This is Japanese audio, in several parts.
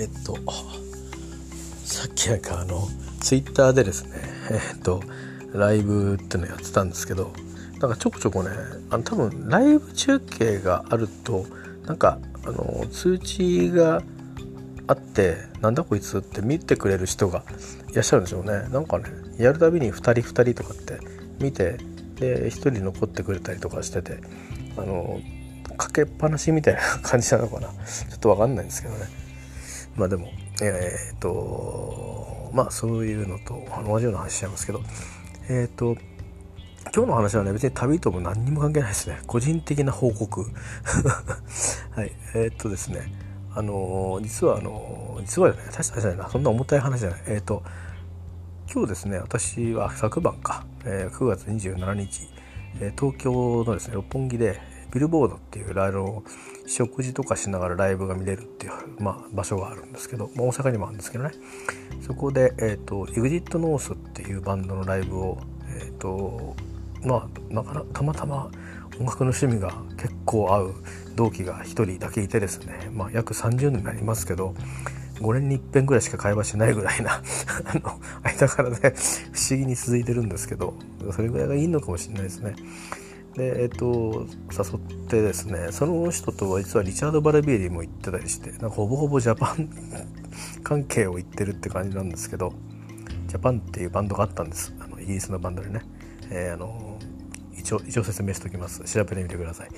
えー、っとさっきなんかあのツイッターでですねえー、っとライブっていうのやってたんですけどなんかちょこちょこねあの多分ライブ中継があるとなんかあの通知があってなんだこいつって見てくれる人がいらっしゃるんでしょうね。なんかねやるたびに2人2人とかって見てで1人残ってくれたりとかしててあのかけっぱなしみたいな感じなのかな。ちょっと分かんないんですけどね。まあでもえー、っとまあそういうのと同じような話しちゃいますけどえー、っと今日の話はね別に旅とも何にも関係ないですね。個人的な報告。はい。えー、っとですねあの実はあの実はね確かにそんな重たい話じゃない。えっと今日ですね私は昨晩か、えー、9月27日、えー、東京のですね六本木でビルボードっていうライブを食事とかしながらライブが見れるっていう、まあ、場所があるんですけど、まあ、大阪にもあるんですけどねそこで、えーと、と EXIT NORTH っていうバンドのライブを、えーとまあ、なかなたまたま音楽の趣味が結構合う同期が1人だけいてですね、まあ、約30年になりますけど5年に一遍ぐらいしか会話しないぐらいな あの間からね不思議に続いてるんですけどそれぐらいがいいのかもしれないですね。でえっ、と誘ってですねその人とは実はリチャード・バルビエリも行ってたりしてなんかほぼほぼジャパン 関係を行ってるって感じなんですけどジャパンっていうバンドがあったんです。あのイギリスのバンドでね、えー、あの一応一応説明しておきます。調べてみてください、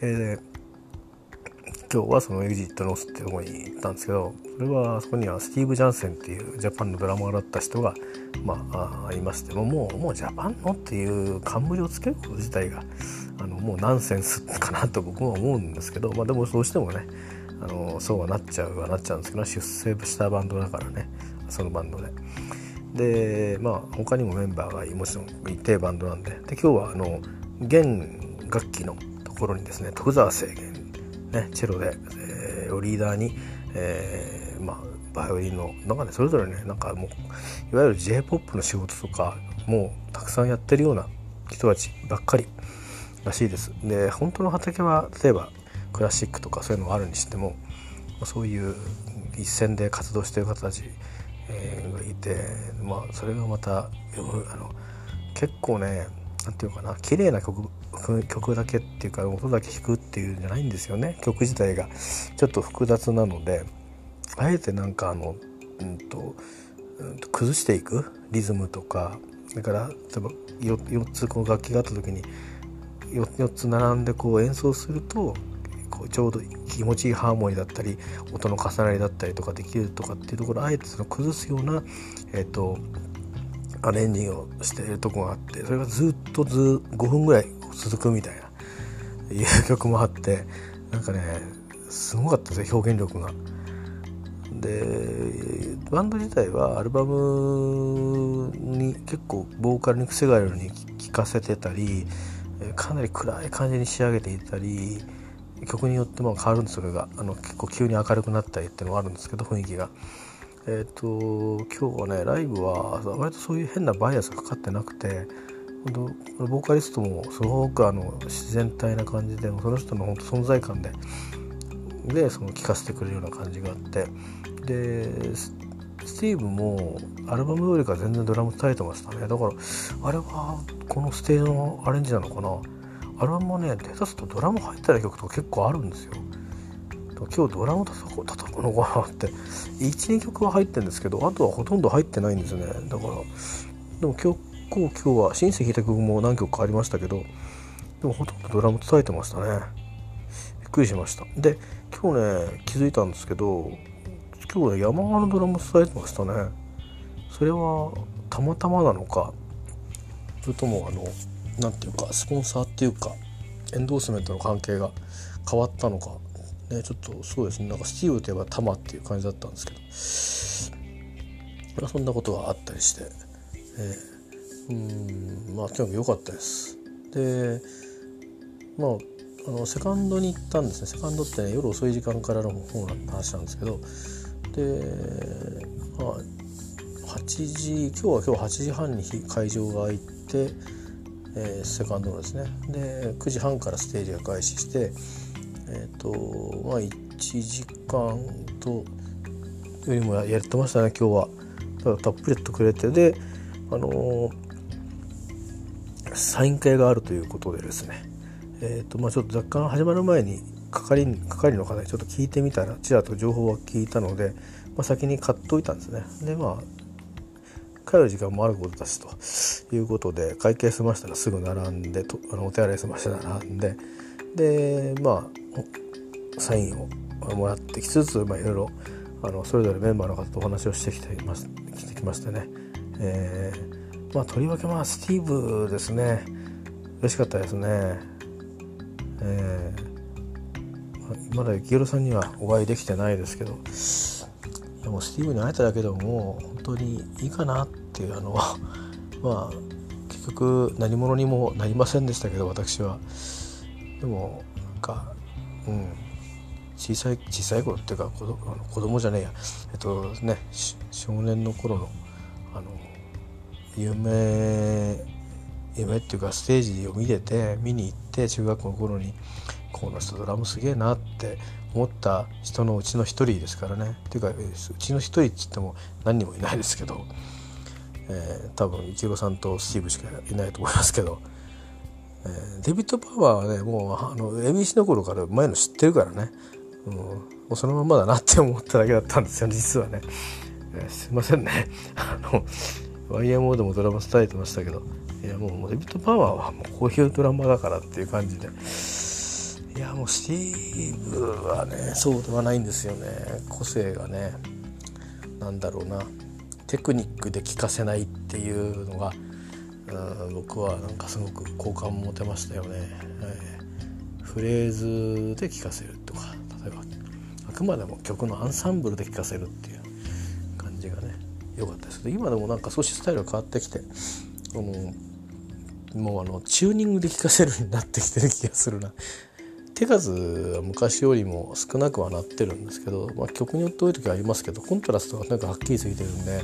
えー今日はその EXIT ノースっていうところに行ったんですけどそれはそこにはスティーブ・ジャンセンっていうジャパンのドラマーだった人が、まあ、いましてももうもうジャパンのっていう冠をつけること自体があのもうナンセンスかなと僕は思うんですけど、まあ、でもどうしてもねあのそうはなっちゃうはなっちゃうんですけど出世したバンドだからねそのバンドで。でまあ他にもメンバーがもちろんいてバンドなんでで今日はあの弦楽器のところにですね徳澤清源ね、チェロで、えー、をリーダーに、えー、まあ、バイオリンのなんかねそれぞれねなんかもういわゆる j p o p の仕事とかもうたくさんやってるような人たちばっかりらしいです。で本当の畑は例えばクラシックとかそういうのがあるにしてもそういう一線で活動してる方たち、えー、がいて、まあ、それがまたあの結構ね何て言うかな綺麗な曲曲だけっていうか音だけ弾くっていうんじゃないんですよね。曲自体が。ちょっと複雑なので。あえてなんかあの、うんと、うんと崩していく？リズムとか。だから例えば 4, 4つこう楽器があった時に 4, 4つ並んでこう演奏するとこうちょうど気持ちいいハーモニーだったり音の重なりだったりとかできるとかっていうところあえてその崩すような、えーとアレンジをしているとこがあってそれがずっとず5分ぐらい続くみたいないう曲もあってなんかねすごかったです表現力が。でバンド自体はアルバムに結構ボーカルに癖があるように聴かせてたりかなり暗い感じに仕上げていたり曲によっても変わるんですそれがあの結構急に明るくなったりっていうのがあるんですけど雰囲気が。えっ、ー、と今日はねライブは割とそういう変なバイアスがかかってなくて本当ボーカリストもすごくあの自然体な感じでその人の本当存在感ででその聴かせてくれるような感じがあってでスティーブもアルバムよりか全然ドラム叩いてましたね。だからあれはこのステージのアレンジなのかな。アルバムはね下手するとドラム入ってない曲とか結構あるんですよ。今日ドラム叩く叩くのかなって12曲は入ってるんですけどあとはほとんど入ってないんですね。だからでも結構今日はシンセ弾いた曲も何曲かありましたけどでもほとんどドラム叩いてましたね。びっくりしました。で今日ね気づいたんですけど今日ね山側のドラム叩いてましたね。それはたまたまなのかそれともあの何て言うかスポンサーっていうかエンドースメントの関係が変わったのかねちょっとそうですね。なんかスティーブといえばタマっていう感じだったんですけど。そんなことがあったりして、えー、うんまあ興味良かったです。でまああのセカンドに行ったんですね。セカンドってね夜遅い時間からの方の話なんですけど。でまあ8時今日は今日8時半に会場が開いて、えー、セカンドのですね。で9時半からステージが開始してえっ、ー、とまあ1時間とよりもやってましたね今日は。たっぷりとくれて。であのー、サイン会があるということでですねえーとまあ、ちょっと若干始まる前に係係の方にちょっと聞いてみたらちらと情報は聞いたので、まあ、先に買っといたんですね。でまあ帰る時間もあることだしということで会計済ましたらすぐ並んでとあのお手洗い済まして並んででまあサインをもらってきつつ、まあ、いろいろあのそれぞれメンバーの方とお話をしてきてますてきましてね、えー、まあとりわけまあスティーブですね。嬉しかったですね。えー、まだ幸宏さんにはお会いできてないですけど。いやもスティーブに会えただけでももう本当にいいかなっていうあの まあ結局何者にもなりませんでしたけど私は。でもなんかうん。小さい小さい頃っていうか子供子供じゃねえや。えっとね少年の頃のあの夢夢っていうかステージを見てて見に行って中学校の頃にこの人ドラムすげえなって思った人のうちの一人ですからね。っていうかうちの一人って言っても何人もいないですけど、えー、多分イチローさんとスティーブしかいないと思いますけど、えー、デビッド・パワーはねもうあの ABC の頃から前の知ってるからね、うん、もうそのままだなって思っただけだったんですよ実はね、えー、すいませんね。あの YMO でもドラマ伝えてましたけどいやもうデビッド・パワーはもうこういうドラマだからっていう感じで。いやもうスティーブはねそうではないんですよね。個性がねなんだろうな。テクニックで聞かせないっていうのがうん僕はなんかすごく好感持てましたよね、えー、フレーズで聴かせるとか例えばあくまでも曲のアンサンブルで聴かせるっていう感じがね良かったです今でもなんか少しスタイルが変わってきてあのもうあのチューニングで聴かせるようになってきてる気がするな。手数は昔よりも少なくはなってるんですけど、まあ、曲によって多い時はありますけどコントラストがなんかはっきりついてるんで、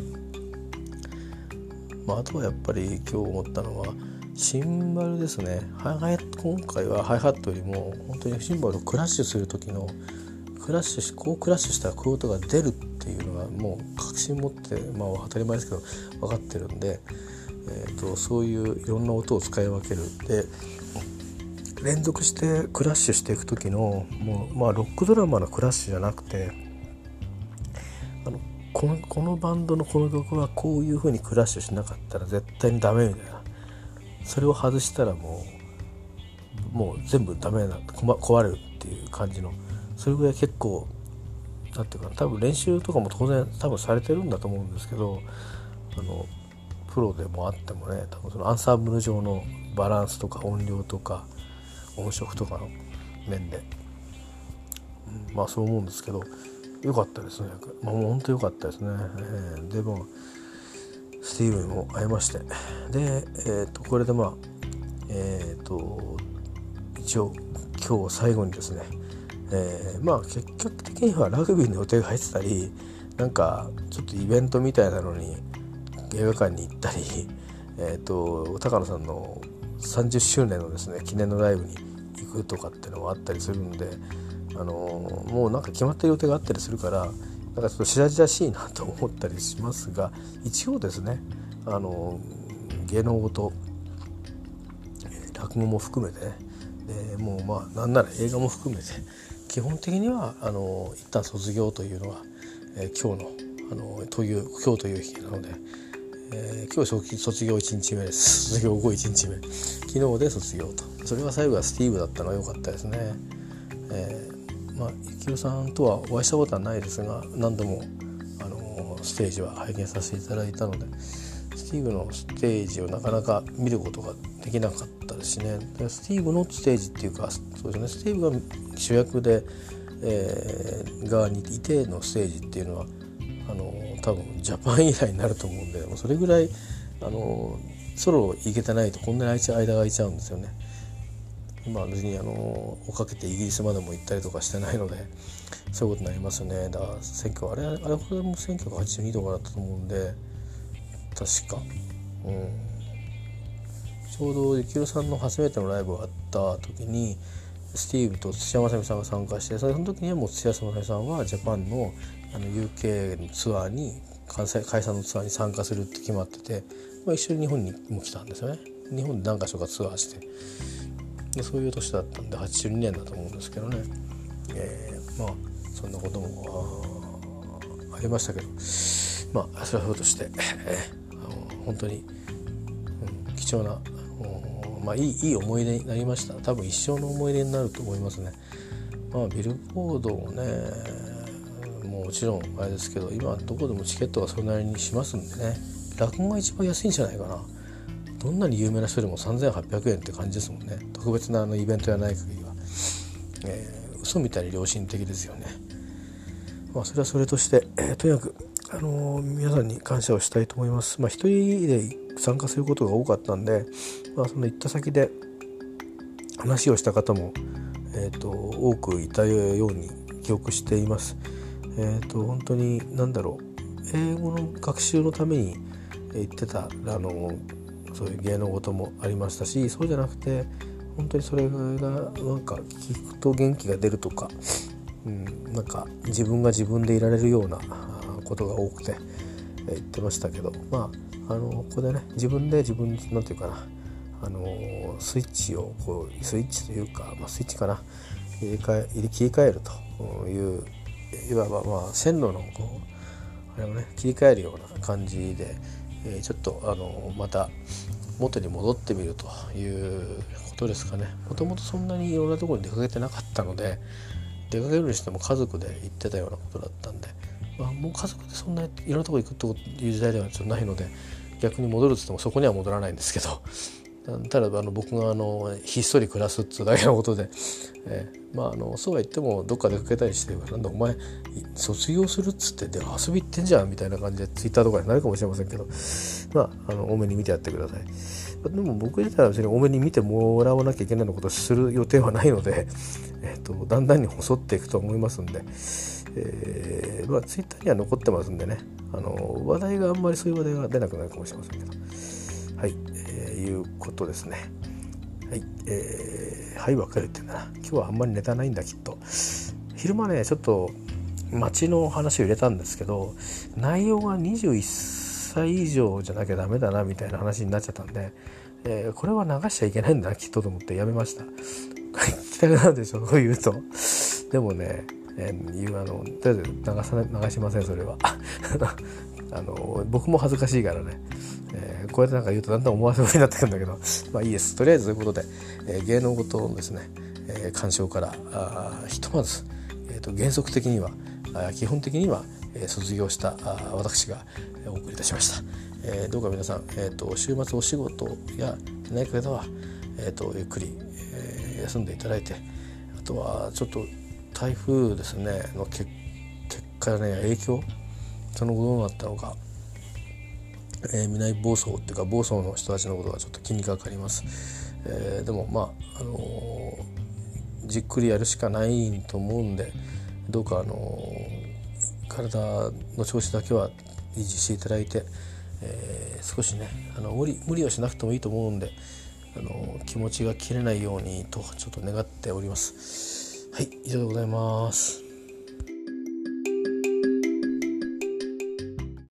まあ、あとはやっぱり今日思ったのはシンバルですね。ハイ今回はハイハットよりも本当にシンバルをクラッシュする時のクラッシュこうクラッシュしたらこういう音が出るもう確信持ってまあ当たり前ですけど分かってるんでえーと、そういういろんな音を使い分ける。で連続してクラッシュしていく時のもう、まあ、ロックドラマのクラッシュじゃなくてあのこのこのバンドのこの曲はこういう風にクラッシュしなかったら絶対にダメみたいな。それを外したらもうもう全部ダメな壊れるっていう感じのそれぐらい結構何ていうか多分練習とかも当然多分されてるんだと思うんですけどあのプロでもあってもね多分そのアンサンブル上のバランスとか音量とか音色とかの面で、うん、まあそう思うんですけど良かったですね、まあ、もう本当良かったですね、えー、でもスティーブンも会いまして。で、えー、とこれでまあえっ、ー、と一応今日最後にですね、えー、まあ結局的にはラグビーの予定が入ってたりなんかちょっとイベントみたいなのに映画館に行ったり、えーと、高野さんの30周年のですね記念のライブに行くとかっていうのもあったりするんで、あのもうなんか決まった予定があったりするからなんかちょっと白々しいなと思ったりしますが一応ですね、あの芸能ごと落語も含めてねでもうまあなんなら映画も含めて基本的にはあの一旦卒業というのは、えー、今日のあのという今日という日なのでえー、今日卒業1日目です。卒業後1日目。昨日で卒業と。それは最後はスティーブだったのは良かったですね、えー、まあ幸宏さんとはお会いしたことはないですが何度も、あの、ステージは拝見させていただいたのでスティーブのステージをなかなか見ることができなかったですしね。スティーブのステージっていうかそうですね。スティーブが主役で、えー、側にいてのステージっていうのはあの多分ジャパン以来になると思うんでもうそれぐらいあのソロ行けてないとこんなに間が空いちゃうんですよね。まあ別にあの追っかけてイギリスまでも行ったりとかしてないのでそういうことになりますねだから選挙あれあれこれも1982とかだったと思うんで確かうんちょうど幸宏さんの初めてのライブがあった時にスティーブと土屋正美さんが参加してその時にはもう土屋正美さんはジャパンのあの UK のツアーに関西解散のツアーに参加するって決まってて、まあ、一緒に日本にも来たんですよね。日本で何か所かツアーして。でそういう年だったんで82年だと思うんですけどね、えー、まあそんなこともありましたけど。まあそれはそうとして、あの本当に、うん、貴重なまあいいいい思い出になりました。多分一生の思い出になると思いますね。まあビルボードもねもちろんあれですけど今どこでもチケットがそれなりにしますんでね。落語が一番安いんじゃないかな。どんなに有名な人でも3800円って感じですもんね。特別なあのイベントやない限りは、えー、嘘みたいに良心的ですよね。まあそれはそれとして、えー、とにかくあのー、皆さんに感謝をしたいと思います。まあ一人で参加することが多かったんで、まあ、その行った先で話をした方も、えーと、多くいたように記憶しています。えーと、本当に何だろう英語の学習のために行ってたあのそういう芸能事もありましたしそうじゃなくて本当にそれがなんか聞くと元気が出るとか、うん、なんか自分が自分でいられるようなことが多くて言ってましたけどまああのここでね自分で自分なんていうかなあのスイッチをこうスイッチというか、まあ、スイッチかな入れ替え入れ切り替えるといういわばまあ線路のこうあれをね切り替えるような感じで、えー、ちょっとあのまた元に戻ってみるということですかね。もともとそんなにいろんなところに出かけてなかったので出かけるにしても家族で行ってたようなことだったんでまあ、もう家族でそんないろんなとこ行くという時代ではちょっとないので逆に戻るっつってもそこには戻らないんですけど ただあの僕があのひっそり暮らすっつうだけのことで、えー、まああのそうは言ってもどっか出かけたりして「なんだお前卒業するっつってで遊び行ってんじゃん」みたいな感じでツイッターとかになるかもしれませんけど まああの多めに見てやってください。でも僕自体は別に多めに見てもらわなきゃいけないようなことをする予定はないので、えーと、とだんだんに細っていくと思いますんで。えー、まあ、ツイッターには残ってますんでね。あの話題があんまりそういう話題が出なくなるかもしれませんけど。はい、えー、いうことですね。はいえー、はい分かるってんだな。今日はあんまりネタないんだきっと。昼間ねちょっと街の話を入れたんですけど内容が21歳以上じゃなきゃダメだなみたいな話になっちゃったんで、えー、これは流しちゃいけないんだなきっとと思ってやめました。聞きたくなるでしょそう言うと。でもねえー、いうあのとりあえず流さ流しませんそれは。あの僕も恥ずかしいからね、えー、こうやってなんか言うとだんだん思わせそうになってくるんだけど。まあいいです。とりあえずということで、えー、芸能事のですね、えー、鑑賞からあひとまず、えーと、原則的にはあ基本的には、えー、卒業したあ私がお送りいたしました、えー、どうか皆さん、えーと、週末お仕事やない方は、えーと、とゆっくり、えー、休んでいただいてあとはちょっと台風ですねの結果ね影響その後どうなったのか、えー、南房総っていうか房総の人たちのことがちょっと気にかかります、えー、でもまあ、あのー、じっくりやるしかないと思うんでどうか、あの体の調子だけは維持していただいて、え少しねあの無理無理をしなくてもいいと思うんで、あの気持ちが切れないようにとちょっと願っております。はい以上でございます。